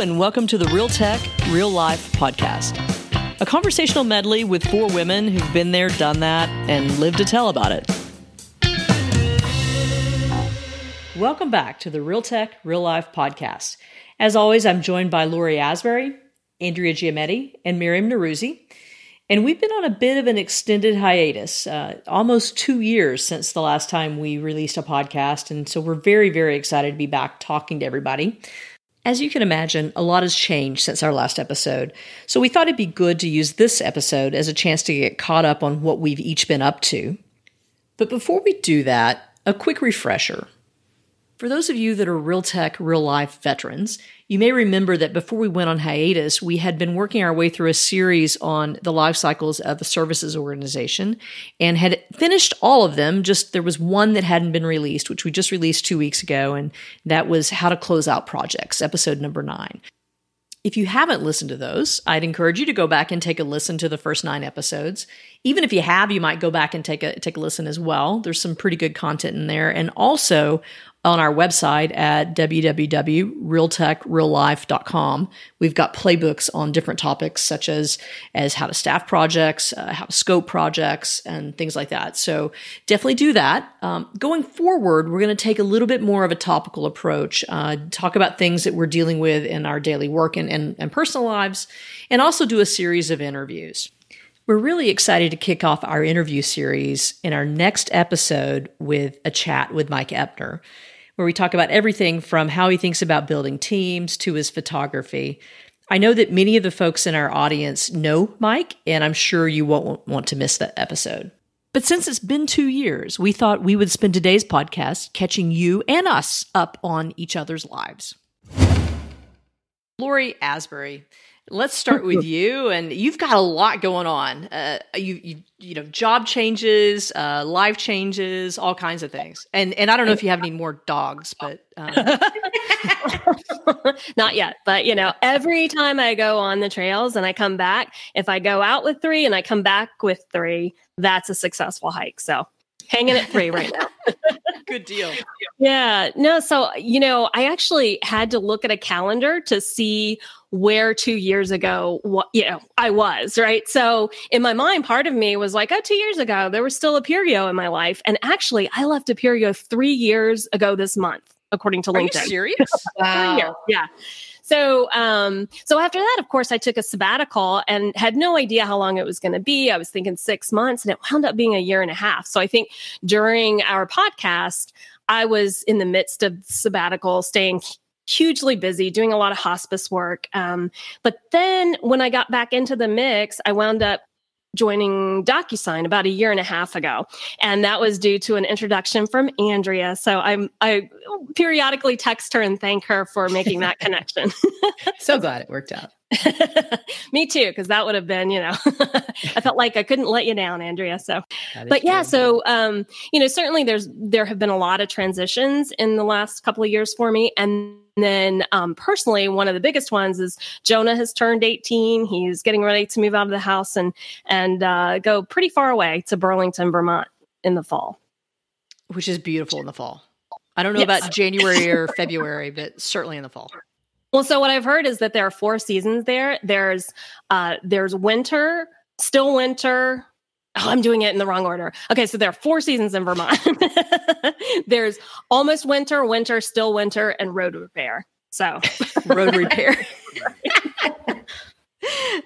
and welcome to the Real Tech, Real Life podcast. A conversational medley with four women who've been there, done that, and lived to tell about it. Welcome back to the Real Tech, Real Life podcast. As always, I'm joined by Lori Asbury, Andrea Giametti, and Miriam Neruzzi. And we've been on a bit of an extended hiatus, uh, almost two years since the last time we released a podcast. And so we're very, very excited to be back talking to everybody. As you can imagine, a lot has changed since our last episode. So we thought it'd be good to use this episode as a chance to get caught up on what we've each been up to. But before we do that, a quick refresher. For those of you that are real tech, real life veterans, you may remember that before we went on hiatus, we had been working our way through a series on the life cycles of the services organization and had finished all of them. Just there was one that hadn't been released, which we just released two weeks ago, and that was How to Close Out Projects, episode number nine. If you haven't listened to those, I'd encourage you to go back and take a listen to the first nine episodes. Even if you have, you might go back and take a take a listen as well. There's some pretty good content in there. And also on our website at www.realtechreallife.com. We've got playbooks on different topics such as as how to staff projects, uh, how to scope projects, and things like that. So definitely do that. Um, going forward, we're going to take a little bit more of a topical approach, uh, talk about things that we're dealing with in our daily work and, and, and personal lives, and also do a series of interviews. We're really excited to kick off our interview series in our next episode with a chat with Mike Epner where we talk about everything from how he thinks about building teams to his photography. I know that many of the folks in our audience know Mike, and I'm sure you won't want to miss that episode. But since it's been two years, we thought we would spend today's podcast catching you and us up on each other's lives. Lori Asbury Let's start with you, and you've got a lot going on. Uh, you, you, you know, job changes, uh, life changes, all kinds of things. And and I don't know if you have any more dogs, but um. not yet. But you know, every time I go on the trails and I come back, if I go out with three and I come back with three, that's a successful hike. So hanging at three right now. Good deal. Yeah. No, so, you know, I actually had to look at a calendar to see where two years ago, what, you know, I was, right? So in my mind, part of me was like, oh, two years ago, there was still Appirio in my life. And actually, I left Appirio three years ago this month, according to Are LinkedIn. serious? wow. Yeah. So, um, so after that, of course, I took a sabbatical and had no idea how long it was going to be. I was thinking six months, and it wound up being a year and a half. So I think during our podcast, I was in the midst of sabbatical, staying hugely busy, doing a lot of hospice work. Um, but then when I got back into the mix, I wound up joining DocuSign about a year and a half ago. And that was due to an introduction from Andrea. So I'm I periodically text her and thank her for making that connection. so glad it worked out. Me too, because that would have been, you know, I felt like I couldn't let you down, Andrea. So, but yeah, so um, you know, certainly there's there have been a lot of transitions in the last couple of years for me, and then um, personally, one of the biggest ones is Jonah has turned 18. He's getting ready to move out of the house and and uh, go pretty far away to Burlington, Vermont, in the fall, which is beautiful in the fall. I don't know yes. about January or February, but certainly in the fall. Well, so what I've heard is that there are four seasons there. There's uh, there's winter, still winter. Oh, I'm doing it in the wrong order. Okay, so there are four seasons in Vermont. there's almost winter, winter, still winter, and road repair. So road repair.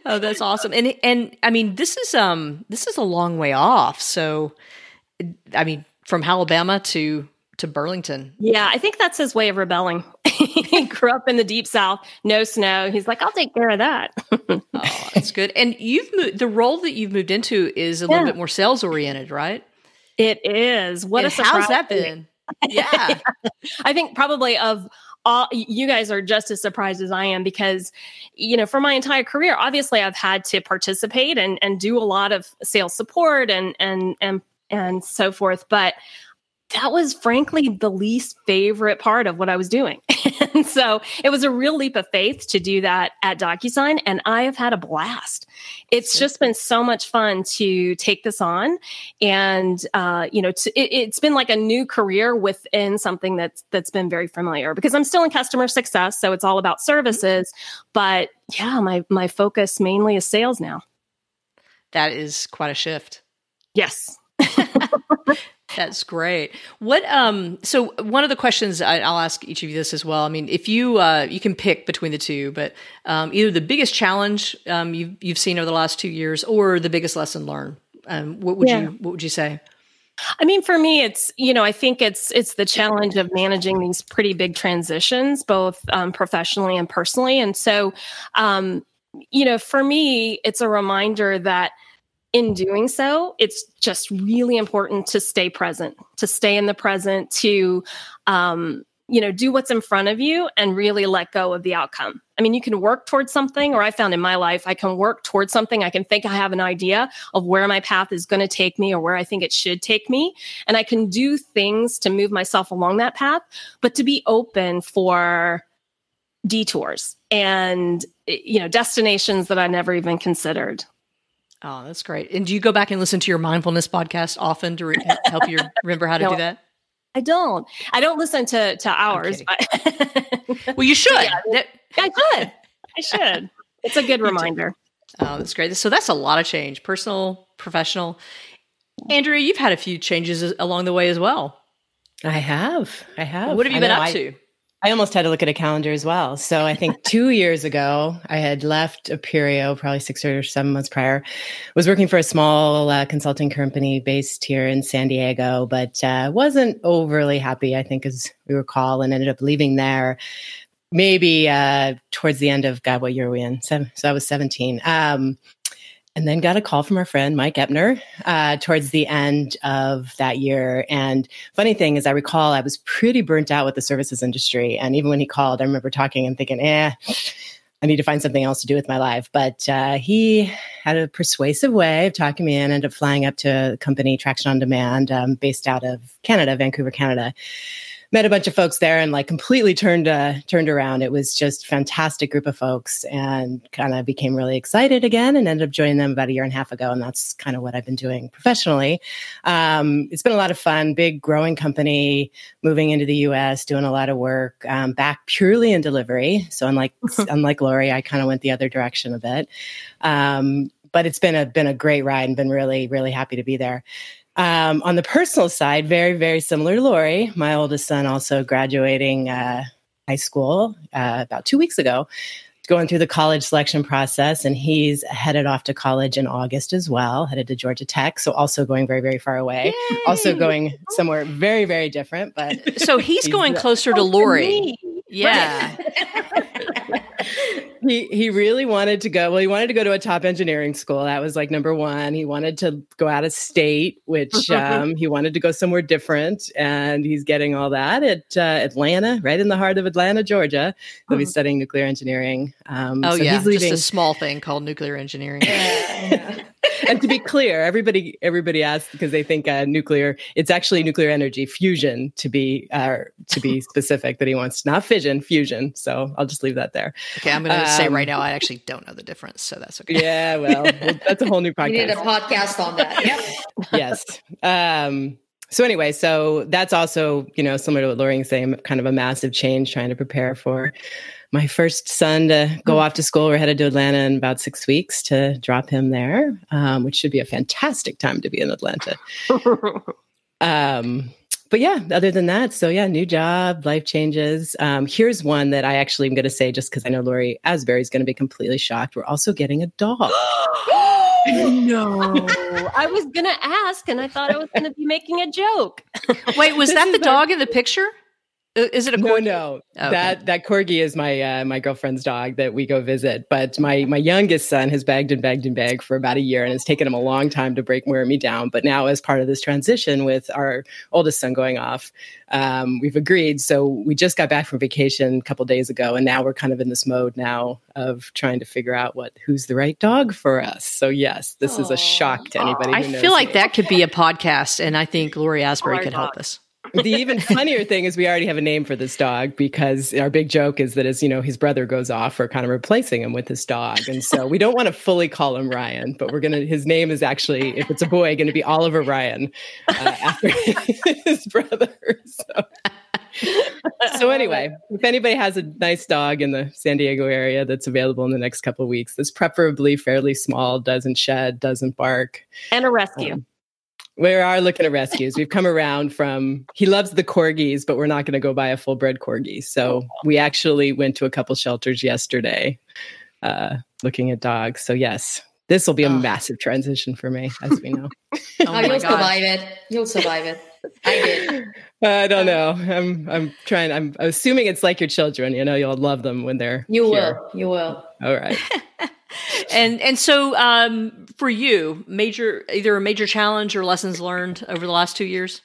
oh, that's awesome. And and I mean, this is um this is a long way off. So I mean, from Alabama to to Burlington. Yeah, I think that's his way of rebelling. he grew up in the deep south, no snow. He's like, I'll take care of that. oh, that's good. And you've moved the role that you've moved into is a yeah. little bit more sales oriented, right? It is. What and a surprise. How's that been? Yeah. I think probably of all you guys are just as surprised as I am because you know for my entire career obviously I've had to participate and and do a lot of sales support and and and and so forth but that was frankly the least favorite part of what I was doing. And so it was a real leap of faith to do that at DocuSign. And I have had a blast. It's just been so much fun to take this on. And, uh, you know, to, it, has been like a new career within something that's, that's been very familiar because I'm still in customer success. So it's all about services. But yeah, my, my focus mainly is sales now. That is quite a shift. Yes. That's great. What um so one of the questions I, will ask each of you this as well. I mean, if you uh you can pick between the two, but um either the biggest challenge um you've you've seen over the last 2 years or the biggest lesson learned. Um what would yeah. you what would you say? I mean, for me, it's you know, I think it's it's the challenge of managing these pretty big transitions, both um, professionally and personally. And so, um, you know, for me, it's a reminder that in doing so, it's just really important to stay present, to stay in the present, to, um, you know, do what's in front of you and really let go of the outcome. I mean, you can work towards something, or I found in my life, I can work towards something. I can think I have an idea of where my path is going to take me or where I think it should take me. And I can do things to move myself along that path, but to be open for detours and, you know, destinations that I never even considered. Oh, that's great. And do you go back and listen to your mindfulness podcast often to re- help you remember how to no, do that? I don't. I don't listen to to ours. But well, you should. Yeah, I should. I should. It's a good reminder. Oh, that's great. So that's a lot of change, personal, professional. Andrea, you've had a few changes along the way as well. I have. I have. What have you I been up I, to? I almost had to look at a calendar as well. So I think two years ago, I had left Appirio, probably six or seven months prior. Was working for a small uh, consulting company based here in San Diego, but uh, wasn't overly happy. I think, as we recall, and ended up leaving there. Maybe uh, towards the end of God, what year are we in? So, so I was seventeen. Um, and then got a call from our friend Mike Epner uh, towards the end of that year. And funny thing is, I recall I was pretty burnt out with the services industry. And even when he called, I remember talking and thinking, eh, I need to find something else to do with my life. But uh, he had a persuasive way of talking me in, ended up flying up to a company, Traction on Demand, um, based out of Canada, Vancouver, Canada met a bunch of folks there and like completely turned uh, turned around. It was just fantastic group of folks and kind of became really excited again and ended up joining them about a year and a half ago. And that's kind of what I've been doing professionally. Um, it's been a lot of fun, big growing company, moving into the US, doing a lot of work, um, back purely in delivery. So unlike unlike Lori, I kind of went the other direction a bit. Um, but it's been a been a great ride and been really really happy to be there. Um, on the personal side, very, very similar to Lori, my oldest son also graduating uh, high school uh, about two weeks ago, going through the college selection process. And he's headed off to college in August as well, headed to Georgia Tech. So also going very, very far away, Yay! also going somewhere very, very different. But so he's, he's going closer to Lori. Yeah. he he really wanted to go. Well, he wanted to go to a top engineering school. That was like number one. He wanted to go out of state, which um, he wanted to go somewhere different, and he's getting all that at uh, Atlanta, right in the heart of Atlanta, Georgia. He'll be uh-huh. studying nuclear engineering. Um, oh so yeah, he's leaving. just a small thing called nuclear engineering. and to be clear, everybody everybody asks because they think uh, nuclear. It's actually nuclear energy fusion to be uh, to be specific. That he wants not fission, fusion. So I'll just leave that there. Okay, I'm going to um, say right now I actually don't know the difference, so that's okay. Yeah, well, well that's a whole new podcast. We need a podcast on that. Yep. yes. Um, so anyway, so that's also you know similar to what Lori was saying, kind of a massive change, trying to prepare for my first son to go hmm. off to school. We're headed to Atlanta in about six weeks to drop him there, um, which should be a fantastic time to be in Atlanta. um, but yeah, other than that, so yeah, new job, life changes. Um, here's one that I actually am going to say just because I know Lori Asbury is going to be completely shocked. We're also getting a dog. no, I was going to ask, and I thought I was going to be making a joke. Wait, was that the dog in the picture? Is it a corgi? No, no. Oh, that that corgi is my uh, my girlfriend's dog that we go visit. But my my youngest son has begged and begged and begged for about a year, and it's taken him a long time to break wear me down. But now, as part of this transition with our oldest son going off, um, we've agreed. So we just got back from vacation a couple days ago, and now we're kind of in this mode now of trying to figure out what who's the right dog for us. So yes, this Aww. is a shock to anybody. I feel like that could be a podcast, and I think Lori Asbury could dog. help us. The even funnier thing is we already have a name for this dog because our big joke is that as you know his brother goes off, we're kind of replacing him with this dog, and so we don't want to fully call him Ryan, but we're gonna. His name is actually, if it's a boy, going to be Oliver Ryan uh, after his brother. So. so anyway, if anybody has a nice dog in the San Diego area that's available in the next couple of weeks, that's preferably fairly small, doesn't shed, doesn't bark, and a rescue. Um, we are looking at rescues. We've come around from he loves the corgis, but we're not going to go buy a full bred corgi. So we actually went to a couple shelters yesterday, uh, looking at dogs. So yes, this will be a oh. massive transition for me, as we know. oh, oh you'll survive it. You'll survive it. I did. I don't know. I'm I'm trying. I'm assuming it's like your children. You know, you'll love them when they're. You here. will. You will. All right. and and so um, for you, major either a major challenge or lessons learned over the last two years.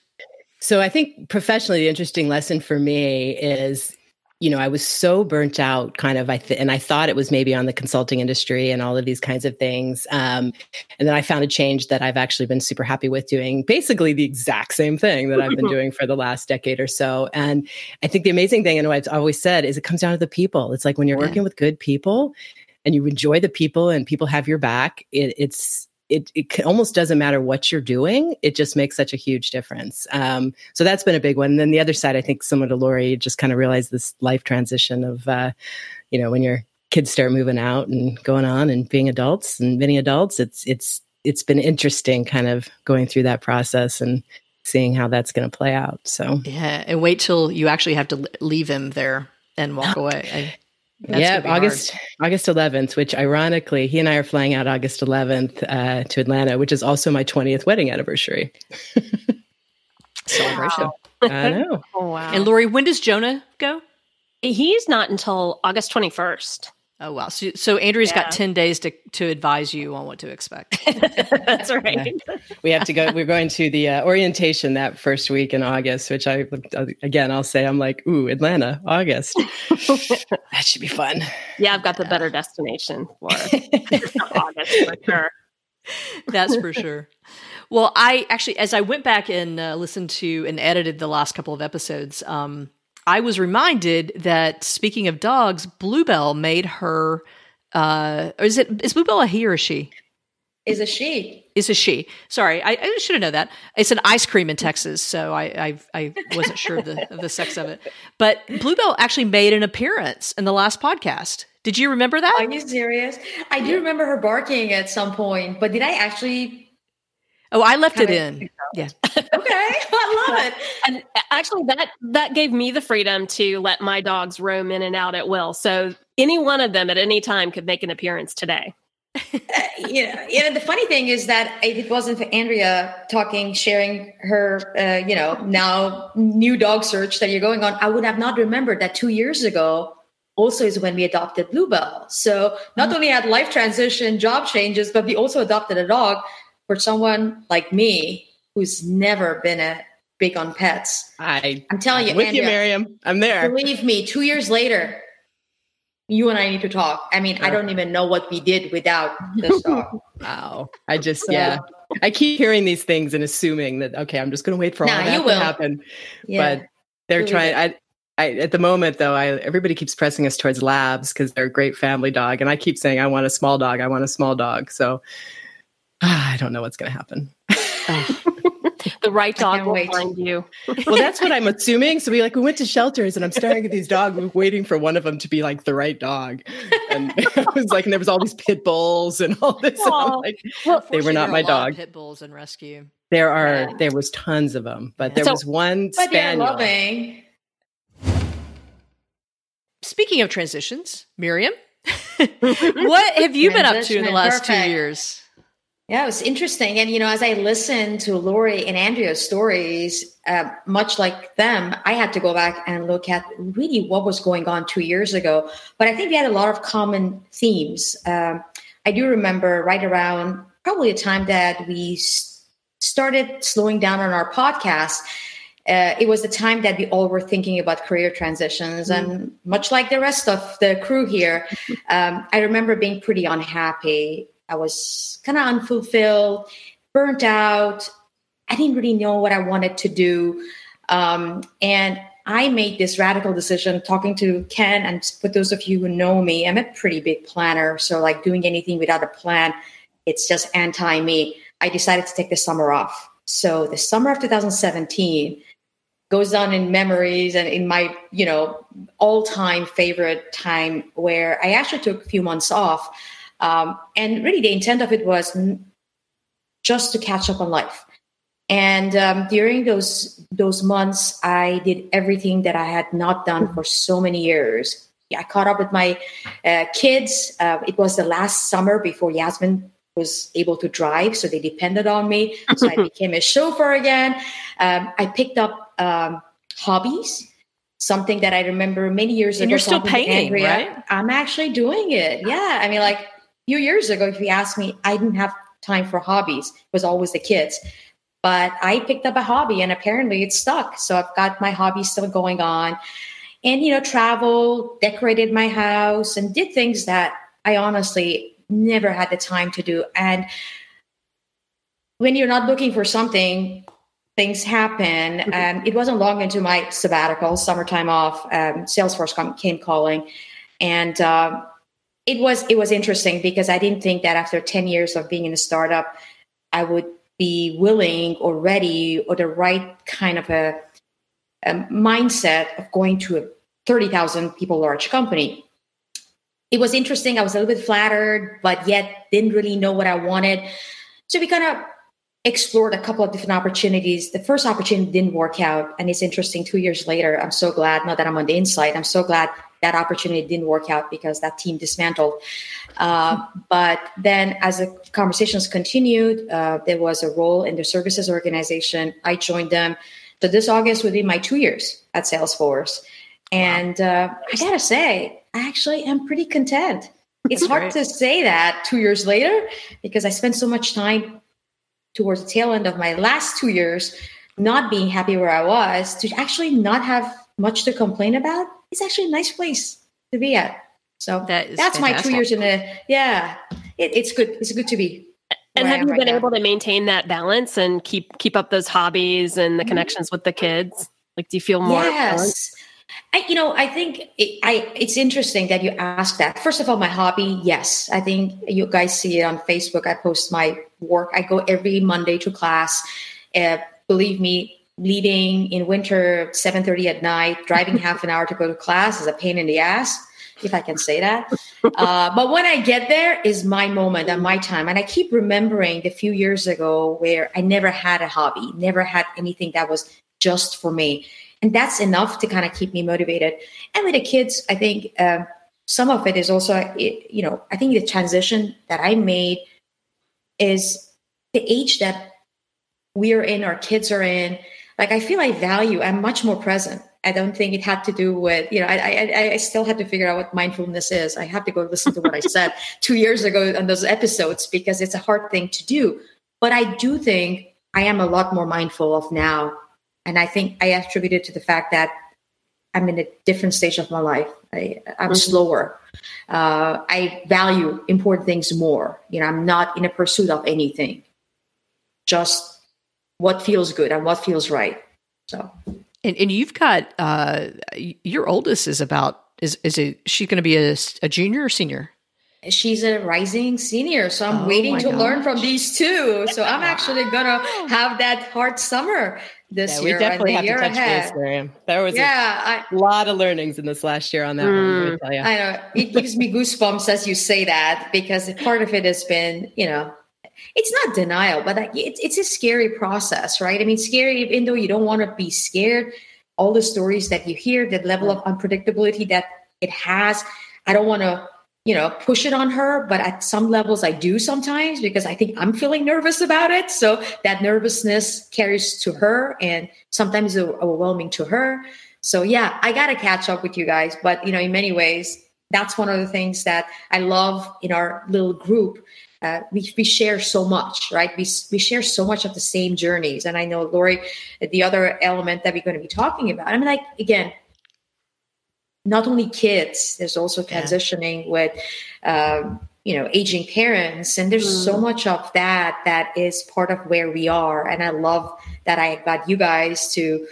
So I think professionally, the interesting lesson for me is you know, I was so burnt out, kind of. I th- and I thought it was maybe on the consulting industry and all of these kinds of things. Um, and then I found a change that I've actually been super happy with doing, basically the exact same thing that I've been doing for the last decade or so. And I think the amazing thing, and what I've always said, is it comes down to the people. It's like when you're yeah. working with good people, and you enjoy the people, and people have your back. It, it's it, it almost doesn't matter what you're doing. It just makes such a huge difference. Um, so that's been a big one. And then the other side, I think similar to Lori, just kind of realized this life transition of, uh, you know, when your kids start moving out and going on and being adults and many adults, it's, it's, it's been interesting kind of going through that process and seeing how that's going to play out. So, yeah. And wait till you actually have to leave him there and walk away. I, yeah, August hard. August 11th, which ironically, he and I are flying out August 11th uh, to Atlanta, which is also my 20th wedding anniversary. Celebration. Wow. I know. oh, wow. And Lori, when does Jonah go? He's not until August 21st. Oh wow! So, so Andrea's yeah. got ten days to to advise you on what to expect. That's right. Yeah. We have to go. We're going to the uh, orientation that first week in August, which I again I'll say I'm like, ooh, Atlanta, August. that should be fun. Yeah, I've got the better destination for August for sure. That's for sure. Well, I actually, as I went back and uh, listened to and edited the last couple of episodes, um, I was reminded that speaking of dogs, Bluebell made her. Uh, is it is Bluebell a he or a she? Is a she. Is a she. Sorry, I, I should have known that. It's an ice cream in Texas, so I I, I wasn't sure of the of the sex of it. But Bluebell actually made an appearance in the last podcast. Did you remember that? Are you serious? I do remember her barking at some point, but did I actually Oh, I left it in. Yeah. okay. I love it. And actually that that gave me the freedom to let my dogs roam in and out at will. So any one of them at any time could make an appearance today. uh, you, know, you know, the funny thing is that if it wasn't for Andrea talking, sharing her, uh, you know, now new dog search that you're going on, I would have not remembered that two years ago also is when we adopted Bluebell. So not mm-hmm. only had life transition, job changes, but we also adopted a dog for someone like me who's never been a big on pets. I I'm telling you, with Andrea, you, Miriam. I'm there. Believe me, two years later, you and I need to talk. I mean, I don't even know what we did without this dog. wow. I just so, yeah. I keep hearing these things and assuming that okay, I'm just going to wait for all nah, that to happen. Yeah. But they're trying. I, I, at the moment though, I everybody keeps pressing us towards labs because they're a great family dog, and I keep saying I want a small dog. I want a small dog. So Ah, I don't know what's going to happen. the right dog will wait. find you. well, that's what I'm assuming. So we like we went to shelters, and I'm staring at these dogs, waiting for one of them to be like the right dog. And I was like, and there was all these pit bulls and all this. Like, well, they were not my dog. Pit bulls and rescue. There are yeah. there was tons of them, but yeah. there so, was one but spaniel. loving. Speaking of transitions, Miriam, what have you been up to in the last Perfect. two years? Yeah, it was interesting. And, you know, as I listened to Lori and Andrea's stories, uh, much like them, I had to go back and look at really what was going on two years ago. But I think we had a lot of common themes. Um, I do remember right around probably a time that we s- started slowing down on our podcast. Uh, it was the time that we all were thinking about career transitions. Mm. And much like the rest of the crew here, um, I remember being pretty unhappy I was kind of unfulfilled, burnt out. I didn't really know what I wanted to do. Um, and I made this radical decision talking to Ken. And for those of you who know me, I'm a pretty big planner. So, like doing anything without a plan, it's just anti me. I decided to take the summer off. So, the summer of 2017 goes down in memories and in my, you know, all time favorite time where I actually took a few months off. Um, and really, the intent of it was just to catch up on life and um, during those those months, I did everything that I had not done for so many years. I caught up with my uh, kids. Uh, it was the last summer before Yasmin was able to drive, so they depended on me. So I became a chauffeur again. Um, I picked up um, hobbies, something that I remember many years and ago. You're still painting, Andrea, right? I'm actually doing it. Yeah, I mean, like few years ago, if you asked me, I didn't have time for hobbies. It was always the kids. But I picked up a hobby and apparently it stuck. So I've got my hobby still going on. And, you know, travel, decorated my house, and did things that I honestly never had the time to do. And when you're not looking for something, things happen. And um, it wasn't long into my sabbatical, summertime off. Um, Salesforce come, came calling, and uh, it was it was interesting because I didn't think that after ten years of being in a startup, I would be willing or ready or the right kind of a, a mindset of going to a 30,000 people large company. It was interesting. I was a little bit flattered, but yet didn't really know what I wanted. So we kind of explored a couple of different opportunities. The first opportunity didn't work out. And it's interesting, two years later, I'm so glad, now that I'm on the inside, I'm so glad that opportunity didn't work out because that team dismantled. Uh, but then, as the conversations continued, uh, there was a role in the services organization. I joined them. So this August would be my two years at Salesforce. And uh, I gotta say, I actually am pretty content. It's hard to say that two years later because I spent so much time towards the tail end of my last two years not being happy where I was to actually not have much to complain about it's actually a nice place to be at. So that that's fantastic. my two years in the yeah. It, it's good. It's good to be. And have you right been now. able to maintain that balance and keep keep up those hobbies and the mm-hmm. connections with the kids? Like, do you feel more? Yes. I, you know, I think it, I, it's interesting that you ask that. First of all, my hobby, yes. I think you guys see it on Facebook. I post my work. I go every Monday to class. Uh, believe me, leaving in winter 7.30 at night driving half an hour to go to class is a pain in the ass if i can say that. Uh, but when i get there is my moment and my time. And i keep remembering the few years ago where i never had a hobby never had anything that was just for me. And that's enough to kind of keep me motivated. And with the kids i think uh, some of it is also you know i think the transition that i made is the age that we're in our kids are in like I feel I value, I'm much more present. I don't think it had to do with, you know, I, I, I still had to figure out what mindfulness is. I have to go listen to what I said two years ago on those episodes because it's a hard thing to do. But I do think I am a lot more mindful of now. And I think I attribute it to the fact that I'm in a different stage of my life. I, am mm-hmm. slower. Uh, I value important things more. You know, I'm not in a pursuit of anything. Just what feels good and what feels right. So, and, and you've got uh, your oldest is about is is it she going to be a, a junior or senior? She's a rising senior, so I'm oh waiting to gosh. learn from these two. So I'm actually gonna have that hard summer this yeah, year. We definitely have to touch ahead. base, Miriam. There was yeah, a I, lot of learnings in this last year on that mm, one. I know it gives me goosebumps as you say that because part of it has been, you know, it's not denial, but it's, it's a scary process, right? I mean, scary, even though you don't want to be scared, all the stories that you hear, that level of unpredictability that it has, I don't want to, you know, push it on her, but at some levels I do sometimes because I think I'm feeling nervous about it. So that nervousness carries to her and sometimes it's overwhelming to her. So yeah, I got to catch up with you guys, but you know, in many ways, that's one of the things that I love in our little group uh, we, we share so much, right? We, we share so much of the same journeys. And I know, Lori, the other element that we're going to be talking about, I mean, like, again, not only kids, there's also transitioning yeah. with, um, you know, aging parents. And there's mm. so much of that that is part of where we are. And I love that I got you guys to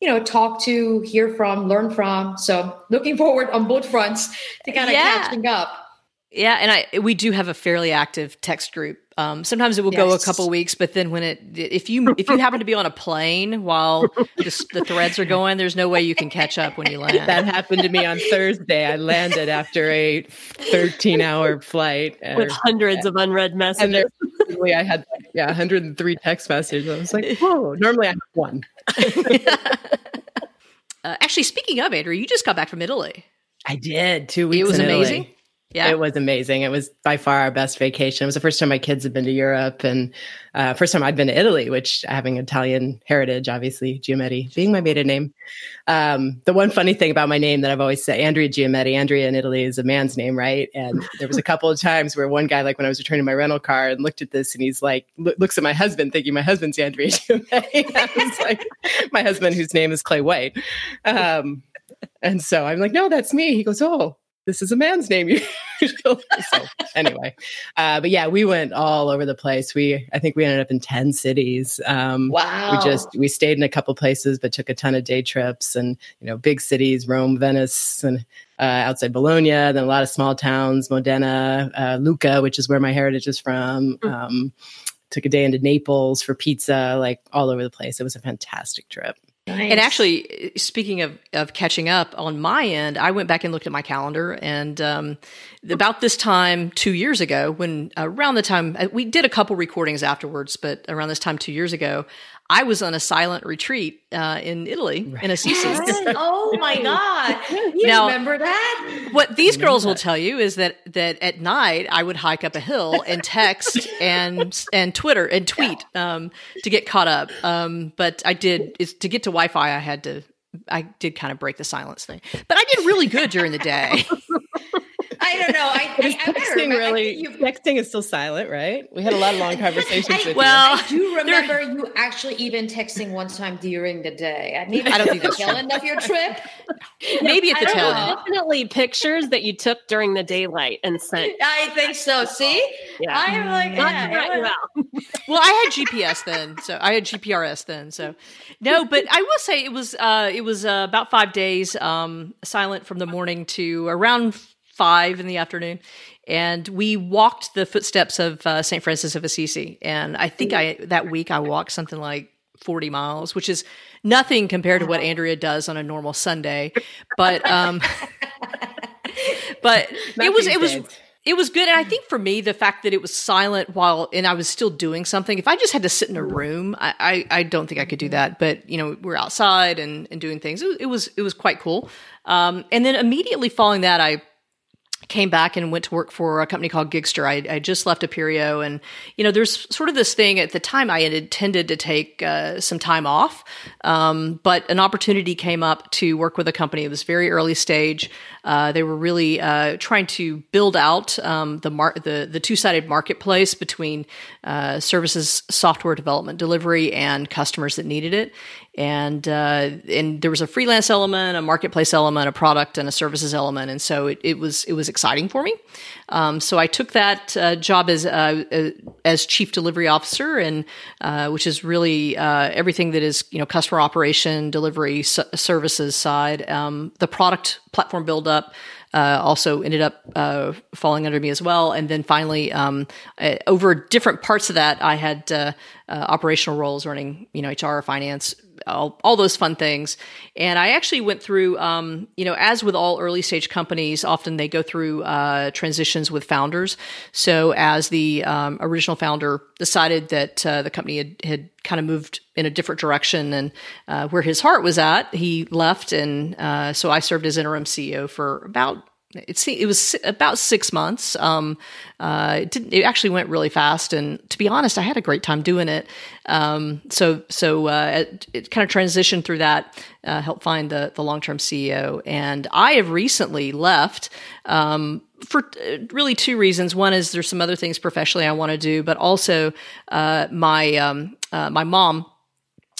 you know talk to, hear from, learn from. So looking forward on both fronts to kind of yeah. catching up. Yeah, and I we do have a fairly active text group. Um, sometimes it will yes. go a couple weeks, but then when it if you if you happen to be on a plane while the, the threads are going, there's no way you can catch up when you land. That happened to me on Thursday. I landed after a 13 hour flight with hundreds of unread messages. I had yeah 103 text messages. I was like, whoa. Normally I have one. uh, actually, speaking of Andrea, you just got back from Italy. I did two weeks. It was amazing. Italy. Yeah. It was amazing. It was by far our best vacation. It was the first time my kids had been to Europe and uh, first time I'd been to Italy, which having Italian heritage, obviously, Giametti being my maiden name. Um, the one funny thing about my name that I've always said, Andrea Giametti, Andrea in Italy is a man's name, right? And there was a couple of times where one guy, like when I was returning my rental car and looked at this and he's like, looks at my husband thinking my husband's Andrea Giametti. it's like my husband, whose name is Clay White. Um, and so I'm like, no, that's me. He goes, oh, this is a man's name. so anyway, uh, but yeah, we went all over the place. We, I think we ended up in 10 cities. Um, wow. We just, we stayed in a couple places, but took a ton of day trips and, you know, big cities, Rome, Venice, and uh, outside Bologna, then a lot of small towns, Modena, uh, Lucca, which is where my heritage is from. Mm. Um, took a day into Naples for pizza, like all over the place. It was a fantastic trip. Nice. And actually, speaking of, of catching up on my end, I went back and looked at my calendar, and um, about this time two years ago, when around the time uh, we did a couple recordings afterwards, but around this time two years ago, I was on a silent retreat uh, in Italy right. in Assisi. oh my god! You now, remember that? What these girls will tell you is that that at night I would hike up a hill and text and and Twitter and tweet um, to get caught up. Um, but I did is to get to Wi-Fi. I had to. I did kind of break the silence thing, but I did really good during the day. I don't know. I, I, I texting really. Texting is still silent, right? We had a lot of long conversations. I, with well, you. I do remember you actually even texting one time during the day. I mean, I don't think that's tail end of your trip. Maybe at the tail end. Definitely pictures that you took during the daylight and sent. I think so. See, yeah. I'm like, yeah, well, I had GPS then, so I had GPRS then. So no, but I will say it was uh, it was uh, about five days um, silent from the morning to around five in the afternoon, and we walked the footsteps of uh, Saint Francis of Assisi. And I think I that week I walked something like 40 miles, which is nothing compared to what Andrea does on a normal Sunday. But um, but it was it was it was good. And i think for me the fact that it was silent while and i was still doing something if i just had to sit in a room i i, I don't think i could do that. But you know we're outside and and doing things. It, it was it was quite cool. Um, and then immediately following that i came back and went to work for a company called Gigster. I, I, just left Appirio, and you know, there's sort of this thing at the time. I had intended to take uh, some time off, um, but an opportunity came up to work with a company. It was very early stage. Uh, they were really uh, trying to build out um, the mar- the the two sided marketplace between uh, services, software development, delivery, and customers that needed it and uh, and there was a freelance element, a marketplace element, a product, and a services element, and so it, it was it was exciting for me. Um, so I took that uh, job as uh, uh as chief delivery officer, and uh, which is really uh, everything that is you know customer operation, delivery, services side, um, the product platform build up uh, also ended up uh, falling under me as well. And then finally, um, uh, over different parts of that, I had operational roles running, you know, HR, finance, all, all those fun things. And I actually went through, um, you know, as with all early stage companies, often they go through uh, transitions with founders. So as the um, original founder decided that the company had, had kind of moved in a different direction and uh, where his heart was at, he left. And uh, so I served as interim CEO for about it, it was about six months. Um, uh, it, didn't. it, actually went really fast, and to be honest, I had a great time doing it. Um, so, so uh, it, it, kind of transitioned through that, uh, helped find the the long term CEO, and I have recently left. Um, for uh, really two reasons. One is there's some other things professionally I want to do, but also uh, my um, uh, my mom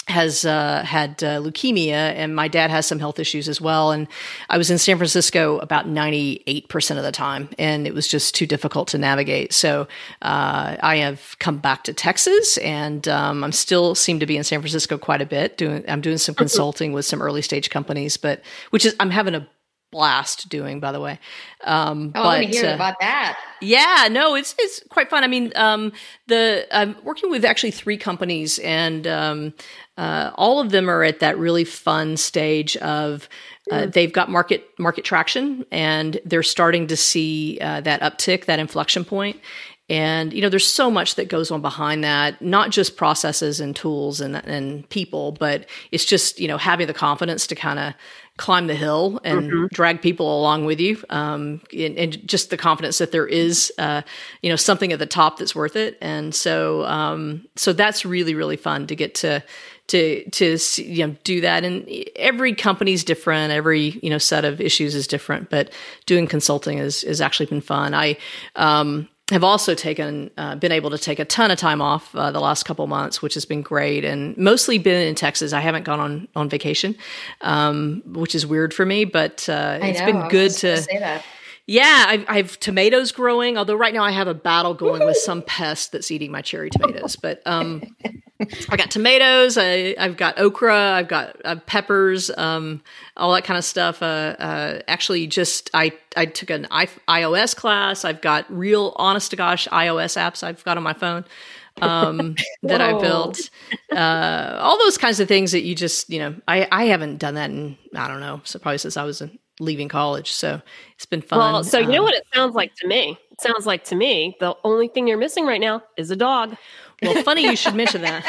has uh, had uh, leukemia, and my dad has some health issues as well. And I was in San Francisco about 98% of the time, and it was just too difficult to navigate. So uh, I have come back to Texas, and um, I'm still seem to be in San Francisco quite a bit. Doing I'm doing some consulting with some early stage companies, but which is I'm having a blast doing, by the way. Um, oh, but, I want to hear uh, about that. Yeah, no, it's it's quite fun. I mean, um, the I'm working with actually three companies, and um, uh, all of them are at that really fun stage of uh, mm. they've got market market traction, and they're starting to see uh, that uptick, that inflection point. And you know, there's so much that goes on behind that, not just processes and tools and and people, but it's just you know having the confidence to kind of climb the hill and mm-hmm. drag people along with you, um, and, and, just the confidence that there is, uh, you know, something at the top that's worth it. And so, um, so that's really really fun to get to to to you know do that. And every company's different, every you know set of issues is different, but doing consulting is has actually been fun. I um, have also taken uh, been able to take a ton of time off uh, the last couple months, which has been great, and mostly been in Texas. I haven't gone on on vacation, um, which is weird for me, but uh, it's been good to. Yeah, I've, I've, tomatoes growing. Although right now I have a battle going with some pest that's eating my cherry tomatoes. But um, I got tomatoes. I, have got okra. I've got uh, peppers. Um, all that kind of stuff. Uh, uh, actually, just I I took an I- iOS class. I've got real, honest to gosh, iOS apps I've got on my phone um, that I built. Uh, all those kinds of things that you just you know I I haven't done that in I don't know so probably since I was leaving college. So it's been fun. Well, so you know um, what it sounds like to me? It sounds like to me the only thing you're missing right now is a dog. Well, funny you should mention that.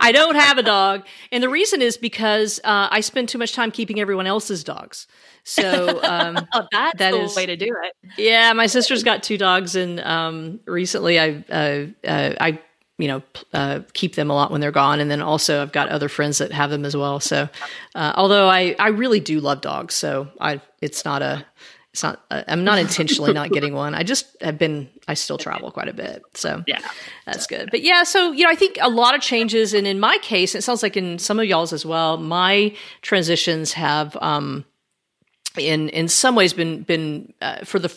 I don't have a dog, and the reason is because uh, I spend too much time keeping everyone else's dogs. So um, oh, that's that the is, way to do it. Yeah, my sister's got two dogs, and um, recently I uh, uh, I you know uh, keep them a lot when they're gone. And then also i've got other friends that have them as well. So uh, although i i really do love dogs. So i it's not a it's not uh, i'm not intentionally not getting one. I just have been i still travel quite a bit. So yeah. that's good. But yeah so you know i think a lot of changes. And in my case it sounds like in some of y'all's as well my transitions have um in in some ways been been uh, for the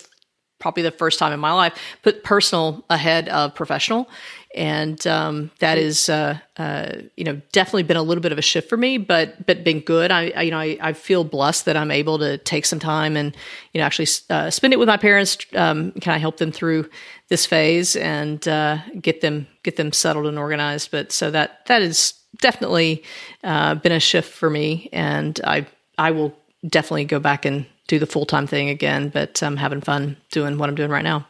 probably the first time in my life put personal ahead of professional and um, that is uh, uh, you know definitely been a little bit of a shift for me but but been good. I, I you know I, I, feel blessed that I'm able to take some time and you know actually uh, spend it with my parents um, kind of help them through this phase and uh, get them get them settled and organized. But so that that has definitely uh, been a shift for me and I I will definitely go back and do the full-time thing again but I'm having fun doing what I'm doing right now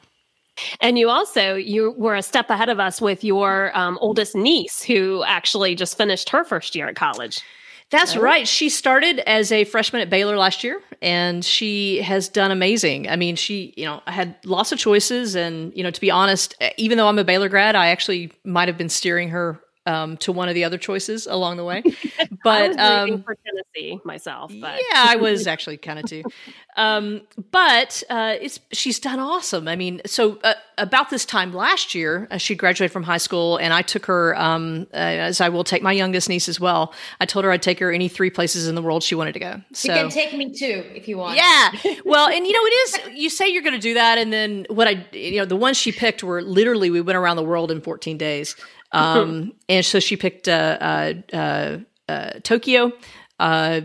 and you also you were a step ahead of us with your um, oldest niece, who actually just finished her first year at college. That's oh. right. She started as a freshman at Baylor last year and she has done amazing. I mean, she, you know, had lots of choices and, you know, to be honest, even though I'm a Baylor grad, I actually might have been steering her um, to one of the other choices along the way. But um, for Tennessee myself. But. yeah, I was actually kind of too. Um, but uh, it's she's done awesome. I mean, so uh, about this time last year, uh, she graduated from high school, and I took her um, uh, as I will take my youngest niece as well. I told her I'd take her any three places in the world she wanted to go. So, you can take me too if you want. Yeah. Well, and you know it is. You say you're going to do that, and then what I you know the ones she picked were literally we went around the world in 14 days. Um, and so she picked uh, uh, uh, uh Tokyo, uh,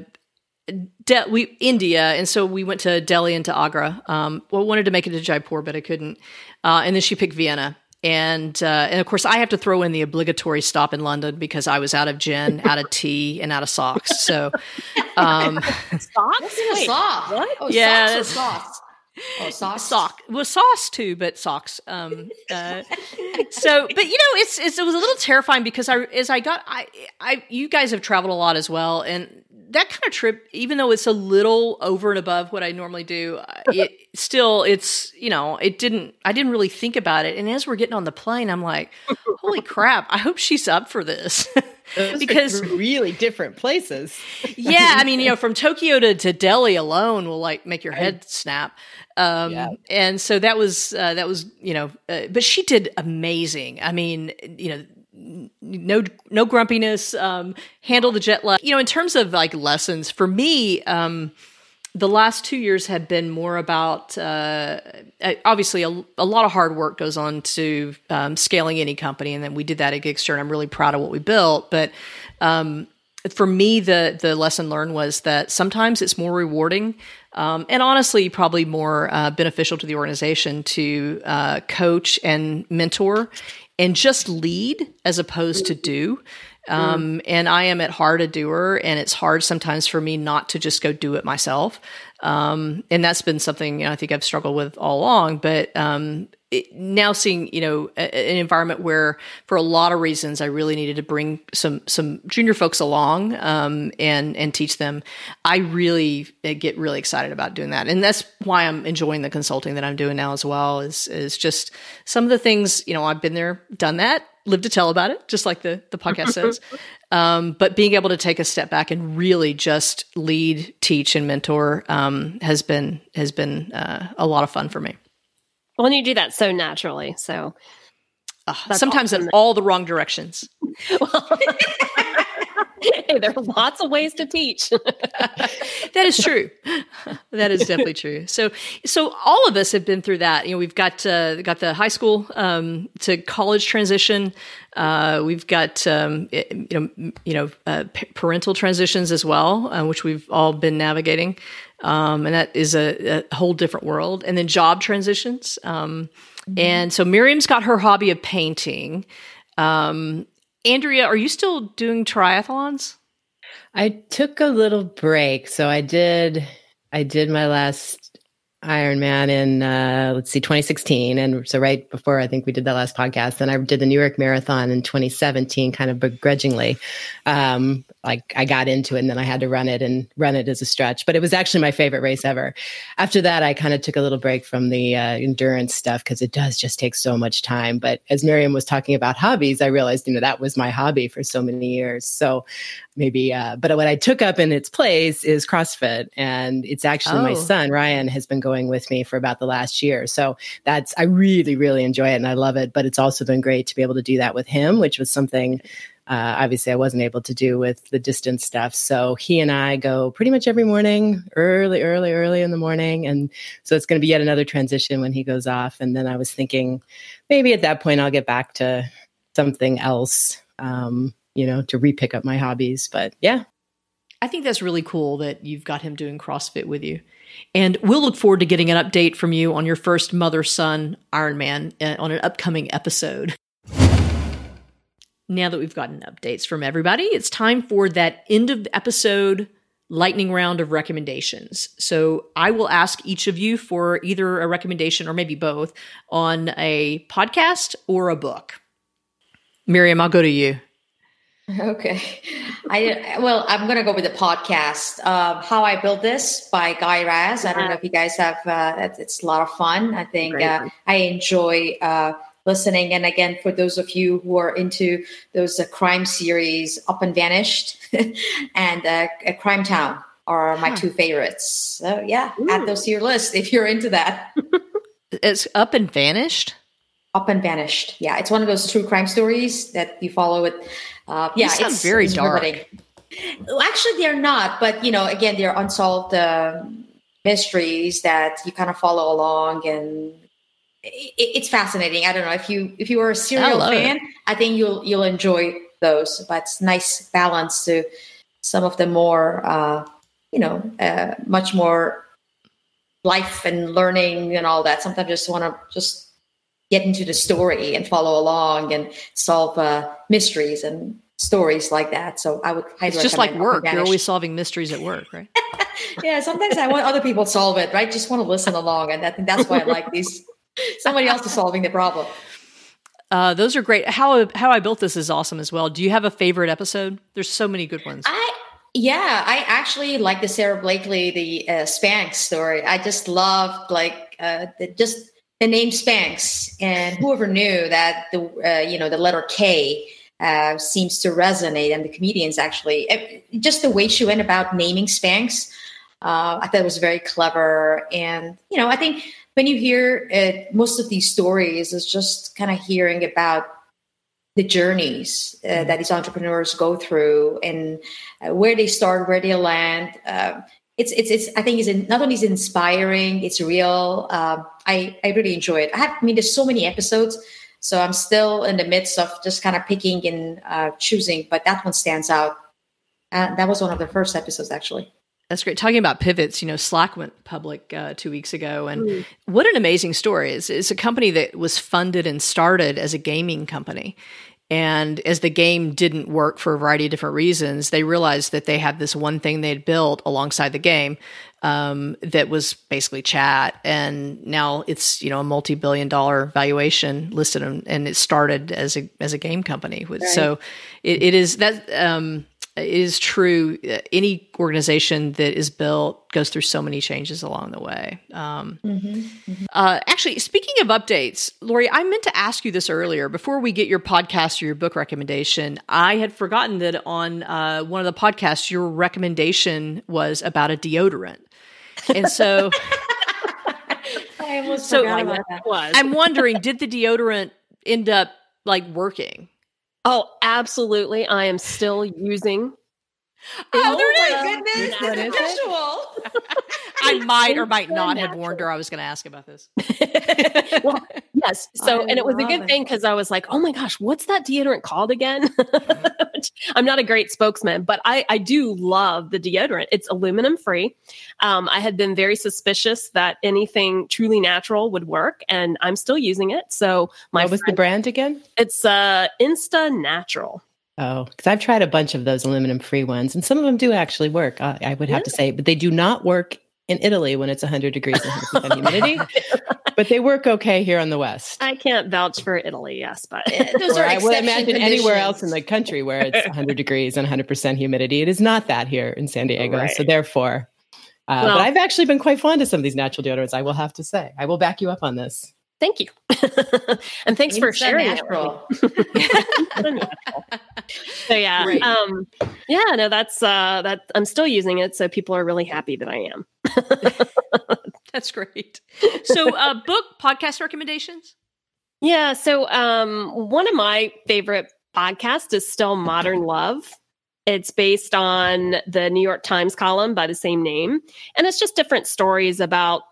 De- we India, and so we went to Delhi and to Agra. Um, well, wanted to make it to Jaipur, but I couldn't. and then she picked Vienna, and uh, and of course I have to throw in the obligatory stop in London because I was out of gin, out of tea, and out of socks. So, um, socks? Wait, sock? What? Oh, yeah, socks Oh, socks. Sock. Well, sauce too, but socks. Um, uh, so, but you know, it's, it's, it was a little terrifying because I, as I got, I, I, you guys have traveled a lot as well, and that kind of trip, even though it's a little over and above what I normally do, uh, it still, it's, you know, it didn't, I didn't really think about it. And as we're getting on the plane, I'm like, holy crap, I hope she's up for this. because really different places. yeah, I mean, you know, from Tokyo to, to Delhi alone will like make your head snap. Um, yeah. and so that was uh, that was you know, uh, but she did amazing. I mean, you know, no no grumpiness. Um, handle the jet lag. You know, in terms of like lessons for me. Um, the last two years have been more about uh, obviously a, a, lot of hard work goes on to um, scaling any company, and then we did that at Gigster, and I'm really proud of what we built. But um, for me, the the lesson learned was that sometimes it's more rewarding, um, and honestly, probably more uh, beneficial to the organization to uh, coach and mentor, and just lead as opposed to do. Um. And I am at heart a doer, and it's hard sometimes for me not to just go do it myself. Um, and that's been something you know, I think I've struggled with all along. But um, now seeing you know a, an environment where, for a lot of reasons, I really needed to bring some some junior folks along um, and and teach them. I really uh, get really excited about doing that, and that's why I'm enjoying the consulting that I'm doing now as well. Is is just some of the things you know I've been there, done that live to tell about it, just like the the podcast says. Um, but being able to take a step back and really just lead, teach, and mentor um, has been has been uh, a lot of fun for me. Well, and you do that so naturally. So uh, sometimes awesome. in all the wrong directions. well, hey, there are lots of ways to teach. that is true. That is definitely true. So, so all of us have been through that. You know, we've got uh, got the high school um, to college transition. Uh, we've got um, you know you know uh, parental transitions as well, uh, which we've all been navigating, um, and that is a, a, whole different world. And then job transitions. Um, mm-hmm. And so Miriam's got her hobby of painting. Um, Andrea, are you still doing triathlons? I took a little break. So I did I did my last Ironman in uh, let's see, 2016, and so right before I think we did that last podcast, and I did the New York Marathon in 2017, kind of begrudgingly. Um, like I got into it, and then I had to run it and run it as a stretch. But it was actually my favorite race ever. After that, I kind of took a little break from the uh, endurance stuff because it does just take so much time. But as Miriam was talking about hobbies, I realized you know that was my hobby for so many years. So maybe, uh, but what I took up in its place is CrossFit, and it's actually oh. my son Ryan has been going going with me for about the last year. So that's, I really, really enjoy it and I love it. But it's also been great to be able to do that with him, which was something uh, obviously I wasn't able to do with the distance stuff. So he and I go pretty much every morning, early, early, early in the morning. And so it's going to be yet another transition when he goes off. And then I was thinking maybe at that point I'll get back to something else, um, you know, to repick up my hobbies. But yeah. I think that's really cool that you've got him doing CrossFit with you. And we'll look forward to getting an update from you on your first mother son Ironman uh, on an upcoming episode. Now that we've gotten updates from everybody, it's time for that end of episode lightning round of recommendations. So I will ask each of you for either a recommendation or maybe both on a podcast or a book. Miriam, I'll go to you. Okay. I well, I'm gonna go with the podcast. Uh, How I Built This by Guy Raz. I don't know if you guys have. Uh, it's a lot of fun. I think uh, I enjoy uh, listening. And again, for those of you who are into those uh, crime series, Up and Vanished and uh, Crime Town are my huh. two favorites. So yeah, Ooh. add those to your list if you're into that. it's Up and Vanished. Up and Vanished. Yeah, it's one of those true crime stories that you follow it uh, yeah, it's very it's dark. Riveting. Actually, they're not, but you know, again, they're unsolved uh, mysteries that you kind of follow along, and it, it's fascinating. I don't know if you if you are a serial fan, it. I think you'll you'll enjoy those. But it's nice balance to some of the more, uh, you know, uh, much more life and learning and all that. Sometimes I just want to just get into the story and follow along and solve uh, mysteries and stories like that. So I would highly It's just like work. You're always solving mysteries at work, right? yeah, sometimes I want other people to solve it, right? Just want to listen along. And I think that's why I like these. Somebody else is solving the problem. Uh, those are great. How how I built this is awesome as well. Do you have a favorite episode? There's so many good ones. I yeah, I actually like the Sara Blakely the uh, Spanx story. I just loved like uh, the, just the name Spanx, and whoever knew that the uh, you know the letter K uh, seems to resonate, and the comedians actually it, just the way she went about naming Spanx, uh, I thought it was very clever, and you know I think when you hear it, most of these stories is just kind of hearing about the journeys uh, that these entrepreneurs go through and uh, where they start, where they land. Uh, it's, it's, it's, I think it's in, not only is inspiring, it's real. Uh, I, I really enjoy it. I have, I mean, there's so many episodes, so I'm still in the midst of just kind of picking and uh, choosing, but that one stands out. Uh, that was one of the first episodes, actually. That's great. Talking about pivots, you know, Slack went public uh, two weeks ago, and mm. what an amazing story! It's, it's a company that was funded and started as a gaming company, and as the game didn't work for a variety of different reasons, they realized that they had this one thing they'd built alongside the game um, that was basically chat, and now it's you know a multi-billion-dollar valuation listed, in, and it started as a as a game company. Right. So it, it is that. Um, it is true. Uh, any organization that is built goes through so many changes along the way. Um, mm-hmm, mm-hmm. Uh, actually, speaking of updates, Lori, I meant to ask you this earlier before we get your podcast or your book recommendation. I had forgotten that on uh, one of the podcasts, your recommendation was about a deodorant, and so. I almost so forgot about that. Was. I'm wondering, did the deodorant end up like working? Oh, absolutely. I am still using. Oh, my goodness. What is it? I might or might not have warned her I was going to ask about this. well, yes. So, I and it was a good it. thing because I was like, oh my gosh, what's that deodorant called again? I'm not a great spokesman, but I, I do love the deodorant. It's aluminum free. Um, I had been very suspicious that anything truly natural would work, and I'm still using it. So, my what was friend, the brand again? It's uh, Insta Natural. Oh, because I've tried a bunch of those aluminum free ones, and some of them do actually work. I, I would have yeah. to say, but they do not work in Italy when it's 100 degrees and humidity. but they work okay here on the west. I can't vouch for Italy, yes, but those are I would imagine conditions. anywhere else in the country where it's 100 degrees and 100% humidity. It is not that here in San Diego. Right. So therefore, uh, well, but I've actually been quite fond of some of these natural deodorants. I will have to say, I will back you up on this. Thank you, and thanks for sharing. Natural. so yeah, um, yeah, no, that's uh, that. I'm still using it, so people are really happy that I am. that's great. So, uh, book podcast recommendations. Yeah, so um, one of my favorite podcasts is still Modern Love. It's based on the New York Times column by the same name. And it's just different stories about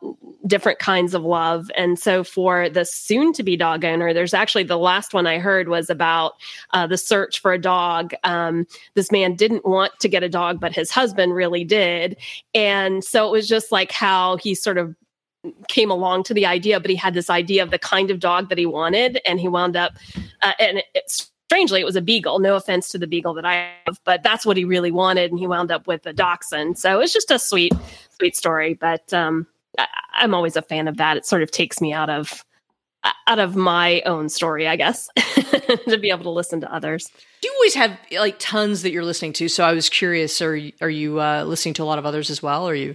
different kinds of love. And so for the soon to be dog owner, there's actually the last one I heard was about uh, the search for a dog. Um, this man didn't want to get a dog, but his husband really did. And so it was just like how he sort of came along to the idea, but he had this idea of the kind of dog that he wanted. And he wound up, uh, and it's strangely, it was a beagle. No offense to the beagle that I have, but that's what he really wanted, and he wound up with a dachshund. So it's just a sweet, sweet story. But um, I, I'm always a fan of that. It sort of takes me out of out of my own story, I guess, to be able to listen to others. Do you always have like tons that you're listening to? So I was curious. Are you, are you uh, listening to a lot of others as well? Or are you?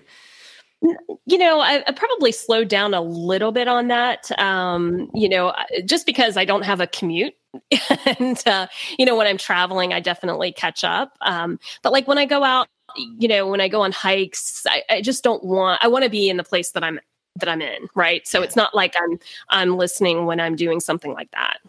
You know, I, I, probably slowed down a little bit on that. Um, you know, just because I don't have a commute and uh, you know when i'm traveling i definitely catch up um, but like when i go out you know when i go on hikes I, I just don't want i want to be in the place that i'm that i'm in right so yeah. it's not like i'm i'm listening when i'm doing something like that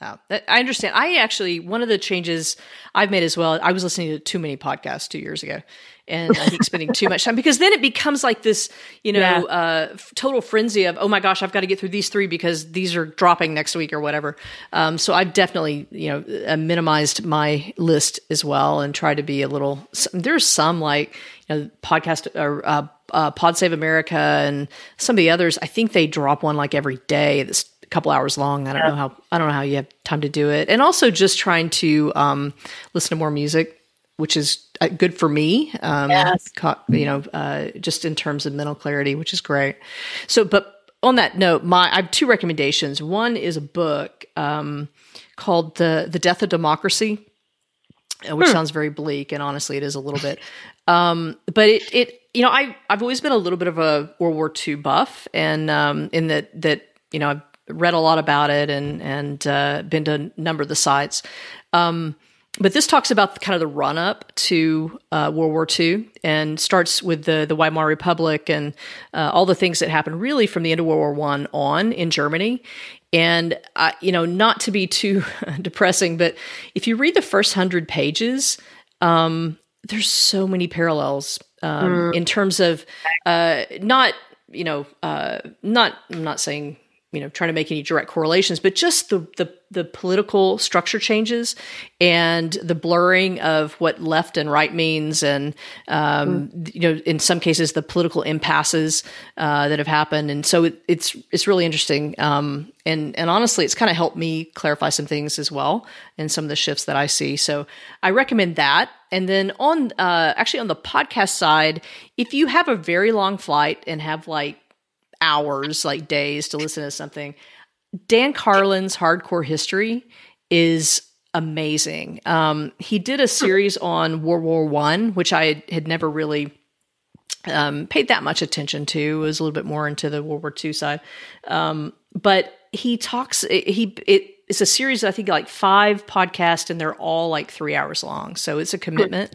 Oh, I understand. I actually one of the changes I've made as well. I was listening to too many podcasts two years ago, and I think spending too much time because then it becomes like this, you know, yeah. uh, total frenzy of oh my gosh, I've got to get through these three because these are dropping next week or whatever. Um, so I've definitely you know uh, minimized my list as well and tried to be a little. There's some like you know podcast or uh, uh, Pod Save America and some of the others. I think they drop one like every day. That's couple hours long. I don't yeah. know how I don't know how you have time to do it. And also just trying to um, listen to more music, which is uh, good for me. Um, yes. you know, uh, just in terms of mental clarity, which is great. So, but on that note, my I have two recommendations. One is a book um, called the The Death of Democracy. Uh, which hmm. sounds very bleak, and honestly, it is a little bit. Um, but it, it, you know, I I've always been a little bit of a World War II buff, and um, in that that you know I've read a lot about it and and uh, been to a number of the sites. Um, but this talks about the, kind of the run up to uh, World War II and starts with the the Weimar Republic and uh, all the things that happened really from the end of World War One on in Germany. And, uh, you know, not to be too depressing, but if you read the first hundred pages, um, there's so many parallels um, mm. in terms of uh, not, you know, uh, not, I'm not saying, you know, trying to make any direct correlations, but just the, the the political structure changes and the blurring of what left and right means, and um, mm. you know, in some cases, the political impasses uh, that have happened, and so it, it's it's really interesting. Um, and and honestly, it's kind of helped me clarify some things as well, and some of the shifts that I see. So I recommend that. And then on uh, actually on the podcast side, if you have a very long flight and have like hours, like days to listen to something Dan Carlin's Hardcore History is amazing. Um, he did a series on World War One, which I had never really um, paid that much attention to. It was a little bit more into the World War II side, um, but he talks. He it, it's a series. I think like five podcasts, and they're all like three hours long. So it's a commitment.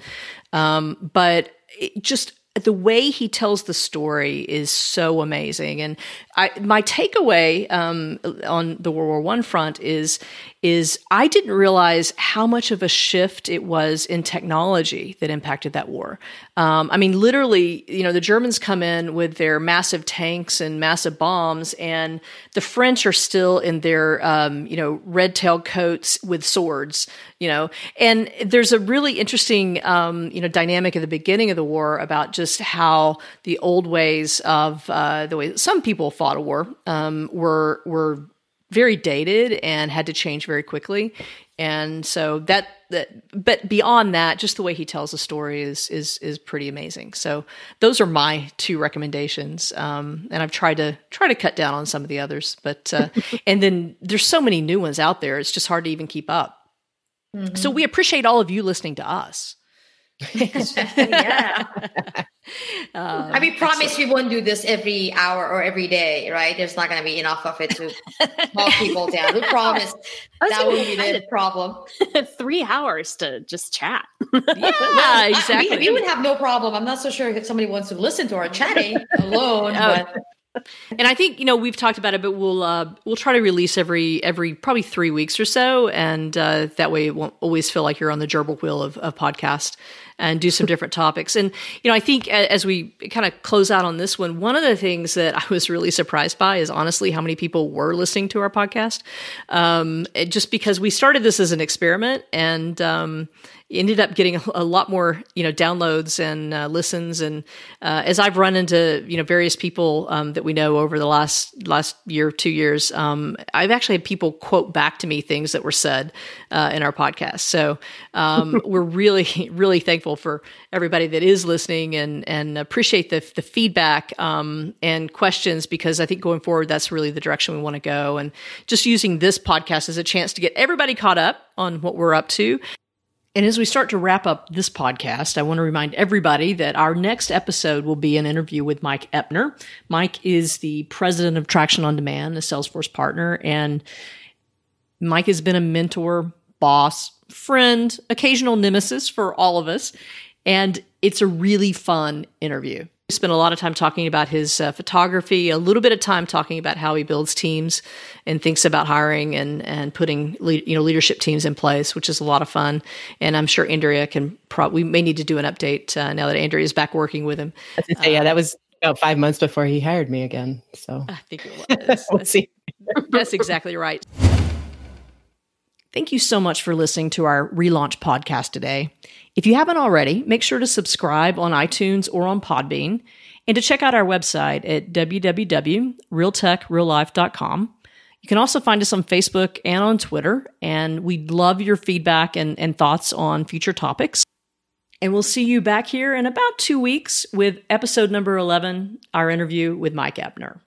Um, but it just the way he tells the story is so amazing. And I, my takeaway um, on the World War One front is is I didn't realize how much of a shift it was in technology that impacted that war. Um, I mean, literally, you know, the Germans come in with their massive tanks and massive bombs, and the French are still in their, um, you know, red tailed coats with swords, you know. And there's a really interesting, um, you know, dynamic at the beginning of the war about just how the old ways of uh, the way some people fought a war um, were were very dated and had to change very quickly. And so that that but beyond that, just the way he tells the story is is is pretty amazing. So those are my two recommendations. Um, and I've tried to try to cut down on some of the others, but uh, and then there's so many new ones out there. It's just hard to even keep up. Mm-hmm. So we appreciate all of you listening to us. yeah. Um, I mean, promise we won't do this every hour or every day, right? There's not going to be enough of it to calm people down. We promise that would be the problem. Three hours to just chat. yeah, exactly. We, we, would have no problem. I'm not so sure if somebody wants to listen to our chatting alone, oh. but and I think you know we've talked about it, but we'll uh, we'll try to release every every probably three weeks or so, and uh, that way it won't always feel like you're on the gerbil wheel of, of podcast and do some different topics. And you know, I think as we kind of close out on this one, one of the things that I was really surprised by is honestly how many people were listening to our podcast. Um, just because we started this as an experiment, and um, ended up getting a, lot more you know downloads and uh, listens and uh, as I've run into you know various people um, that we know over the last last year two years um, I've actually had people quote back to me things that were said uh, in our podcast so um, we're really really thankful for everybody that is listening and and appreciate the the feedback um, and questions because I think going forward that's really the direction we want to go and just using this podcast as a chance to get everybody caught up on what we're up to and as we start to wrap up this podcast, I want to remind everybody that our next episode will be an interview with Mike Epner. Mike is the president of Traction on Demand, a Salesforce partner, and Mike has been a mentor, boss, friend, occasional nemesis for all of us. And it's a really fun interview. We spent a lot of time talking about his uh, photography, a little bit of time talking about how he builds teams and thinks about hiring and and putting le- you know leadership teams in place, which is a lot of fun. And I'm sure Andrea can. Pro- we may need to do an update uh, now that Andrea is back working with him. Say, yeah, that was about five months before he hired me again. So I think it was. we'll see. That's exactly right. Thank you so much for listening to our relaunch podcast today. If you haven't already, make sure to subscribe on iTunes or on Podbean and to check out our website at www.realtechreallife.com. You can also find us on Facebook and on Twitter, and we'd love your feedback and, and thoughts on future topics. And we'll see you back here in about two weeks with episode number 11, our interview with Mike Epner.